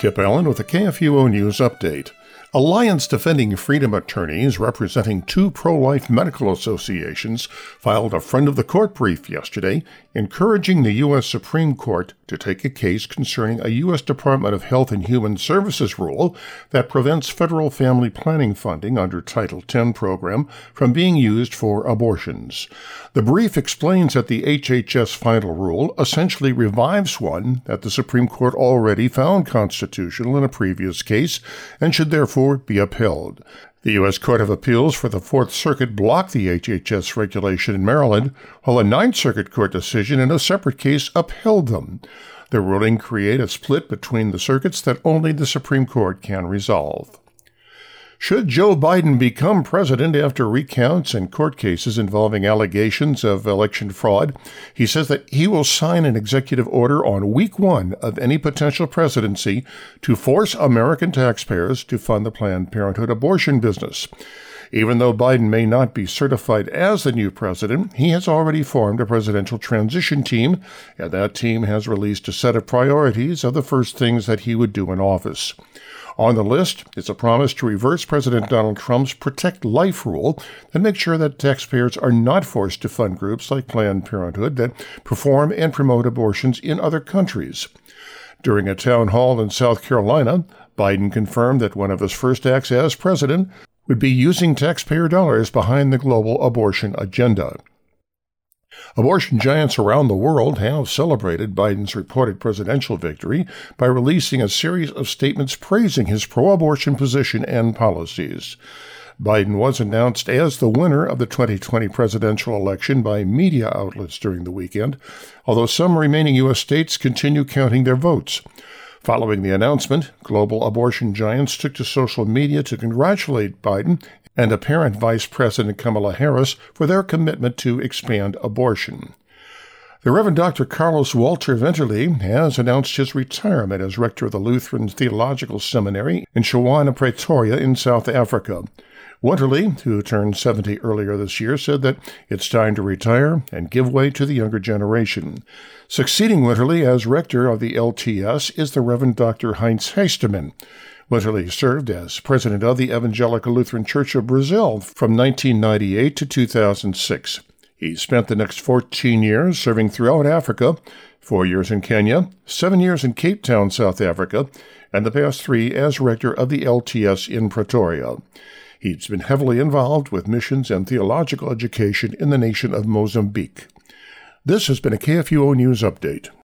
Kip Allen with a KFUO News Update. Alliance Defending Freedom attorneys representing two pro life medical associations filed a friend of the court brief yesterday encouraging the U.S. Supreme Court to take a case concerning a U.S. Department of Health and Human Services rule that prevents federal family planning funding under Title X program from being used for abortions. The brief explains that the HHS final rule essentially revives one that the Supreme Court already found constitutional in a previous case and should therefore be upheld. The U.S. Court of Appeals for the Fourth Circuit blocked the HHS regulation in Maryland, while a Ninth Circuit Court decision in a separate case upheld them. The ruling created a split between the circuits that only the Supreme Court can resolve. Should Joe Biden become president after recounts and court cases involving allegations of election fraud, he says that he will sign an executive order on week one of any potential presidency to force American taxpayers to fund the Planned Parenthood abortion business. Even though Biden may not be certified as the new president, he has already formed a presidential transition team, and that team has released a set of priorities of the first things that he would do in office. On the list is a promise to reverse President Donald Trump's Protect Life rule and make sure that taxpayers are not forced to fund groups like Planned Parenthood that perform and promote abortions in other countries. During a town hall in South Carolina, Biden confirmed that one of his first acts as president would be using taxpayer dollars behind the global abortion agenda. Abortion giants around the world have celebrated Biden's reported presidential victory by releasing a series of statements praising his pro abortion position and policies. Biden was announced as the winner of the 2020 presidential election by media outlets during the weekend, although some remaining U.S. states continue counting their votes. Following the announcement, global abortion giants took to social media to congratulate Biden and apparent Vice President Kamala Harris for their commitment to expand abortion. The Reverend Dr. Carlos Walter Winterle has announced his retirement as rector of the Lutheran Theological Seminary in Tshwane, Pretoria, in South Africa. Winterle, who turned 70 earlier this year, said that it's time to retire and give way to the younger generation. Succeeding Winterle as rector of the LTS is the Reverend Dr. Heinz Heisterman. Winterle served as president of the Evangelical Lutheran Church of Brazil from 1998 to 2006. He spent the next 14 years serving throughout Africa, four years in Kenya, seven years in Cape Town, South Africa, and the past three as rector of the LTS in Pretoria. He's been heavily involved with missions and theological education in the nation of Mozambique. This has been a KFUO News Update.